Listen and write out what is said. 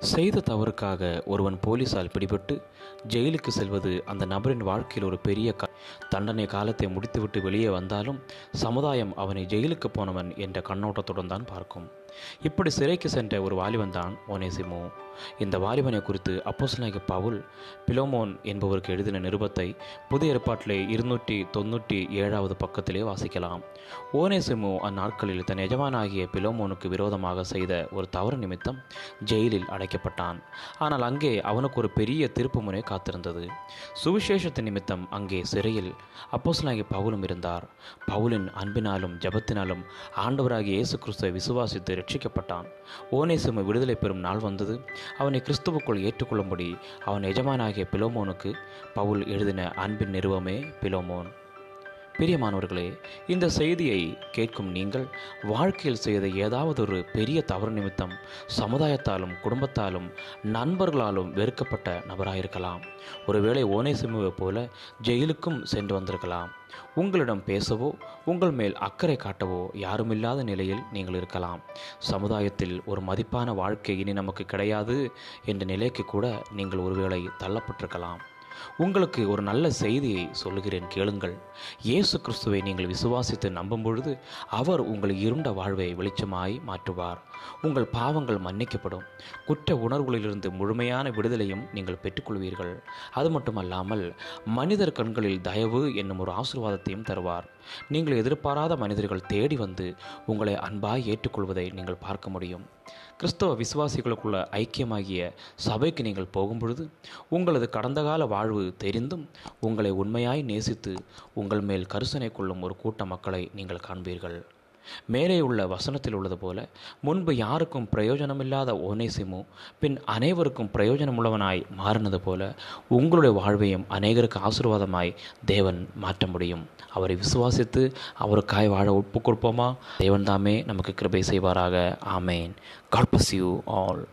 செய்த தவறுக்காக ஒருவன் போலீசால் பிடிபட்டு ஜெயிலுக்கு செல்வது அந்த நபரின் வாழ்க்கையில் ஒரு பெரிய க தண்டனை காலத்தை முடித்துவிட்டு வெளியே வந்தாலும் சமுதாயம் அவனை ஜெயிலுக்கு போனவன் என்ற கண்ணோட்டத்துடன் தான் பார்க்கும். இப்படி சிறைக்கு சென்ற ஒரு வாலிபன் தான் ஒனேசிமோ இந்த வாலிபனை குறித்து அப்போசனாக பவுல் பிலோமோன் என்பவருக்கு எழுதின நிருபத்தை புதிய ஏற்பாட்டிலே இருநூற்றி தொண்ணூற்றி ஏழாவது பக்கத்திலே வாசிக்கலாம். ஓனேசிமோ அந்நாட்களில் தன் எஜமானாகிய பிலோமோனுக்கு விரோதமாக செய்த ஒரு தவறு நிமித்தம் ஜெயிலில் அடை அழைக்கப்பட்டான். ஆனால் அங்கே அவனுக்கு ஒரு பெரிய திருப்பு முனை காத்திருந்தது. சுவிசேஷத்தின் நிமித்தம் அங்கே சிறையில் அப்போஸ்தலனாகிய பவுலும் இருந்தார். பவுலின் அன்பினாலும் ஜபத்தினாலும் ஆண்டவராகிய இயேசு கிறிஸ்துவை விசுவாசித்து ரட்சிக்கப்பட்டான் ஓனேசிமு விடுதலை பெறும் நாள் வந்தது. அவனை கிறிஸ்துவுக்குள் ஏற்றுக்கொள்ளும்படி அவன் எஜமானாகிய பிலோமோனுக்கு பவுல் எழுதின அன்பின் நிறுவமே பிலோமோன். பிரியமானவர்களே இந்த செய்தியை கேட்கும் நீங்கள் வாழ்க்கையில் செய்த ஏதாவது ஒரு பெரிய தவறு நிமித்தம் சமுதாயத்தாலும் குடும்பத்தாலும் நண்பர்களாலும் வெறுக்கப்பட்ட நபராயிருக்கலாம். ஒருவேளை ஓனேசிமுவை போல ஜெயிலுக்கும் சென்று வந்திருக்கலாம். உங்களிடம் பேசவோ உங்கள் மேல் அக்கறை காட்டவோ யாருமில்லாத நிலையில் நீங்கள் இருக்கலாம். சமுதாயத்தில் ஒரு மதிப்பான வாழ்க்கை இனி நமக்கு கிடையாது என்ற நிலைக்கு கூட நீங்கள் ஒருவேளை தள்ளப்பட்டிருக்கலாம். உங்களுக்கு ஒரு நல்ல செய்தியை சொல்லுகிறேன் கேளுங்கள். இயேசு கிறிஸ்துவை நீங்கள் விசுவாசித்து நம்பும் பொழுது அவர் உங்கள் இருண்ட வாழ்வை வெளிச்சமாய் மாற்றுவார். உங்கள் பாவங்கள் மன்னிக்கப்படும். குற்ற உணர்வுகளிலிருந்து முழுமையான விடுதலையும் நீங்கள் பெற்றுக்கொள்வீர்கள். அது மட்டுமல்லாமல் மனிதர் கண்களில் தயவு என்னும் ஒரு ஆசீர்வாதத்தையும் தருவார். நீங்கள் எதிர்பாராத மனிதர்கள் தேடி வந்து உங்களை அன்பாய் ஏற்றுக்கொள்வதை நீங்கள் பார்க்க முடியும். கிறிஸ்தவ விசுவாசிகளுக்குள்ள ஐக்கியமாகிய சபைக்கு நீங்கள் போகும்பொழுது உங்களது கடந்த கால வாழ்வு தெரிந்தும் உங்களை உண்மையாய் நேசித்து உங்கள் மேல் கருசனை கொள்ளும் ஒரு கூட்ட மக்களை நீங்கள் காண்பீர்கள். மேலே உள்ள வசனத்தில் உள்ளது போல முன்பு யாருக்கும் பிரயோஜனமில்லாத ஓனேசிமு பின் அனைவருக்கும் பிரயோஜனமுள்ளவனாய் மாறினது போல உங்களுடைய வாழ்வையும் அநேகருக்கு ஆசீர்வாதமாய் தேவன் மாற்ற முடியும். அவரை விசுவாசித்து அவருக்காய் வாழ ஒப்பு கொடுப்போமா தேவன் தாமே நமக்கு கிருபை செய்வாராக. ஆமேன். God you all